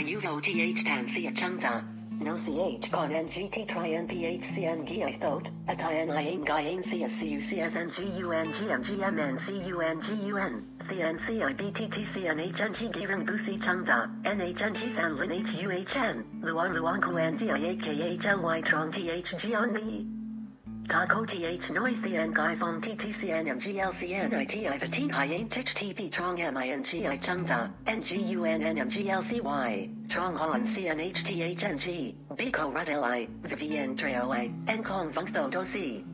U O T H tan C chanta. No CH con NGT thought, at I N I N Guy N C S C U C S N G U N G M G M N C U N G U N, C N C I B T T C N H N G Giran Busi Chanda, N H N G San Lin H U H N, Luan Luan Kuan D I A K H L Y Trong T H G on me. Taco TH Noithian Guy Fong TTCN MGLCN ITI Vatin Hien Tich TP Trong MINGI Chungda NGUN NMGLCY Trong Hon CNHTHNG Biko Radeli Vivian Traoi Nkong Vungtho Dosi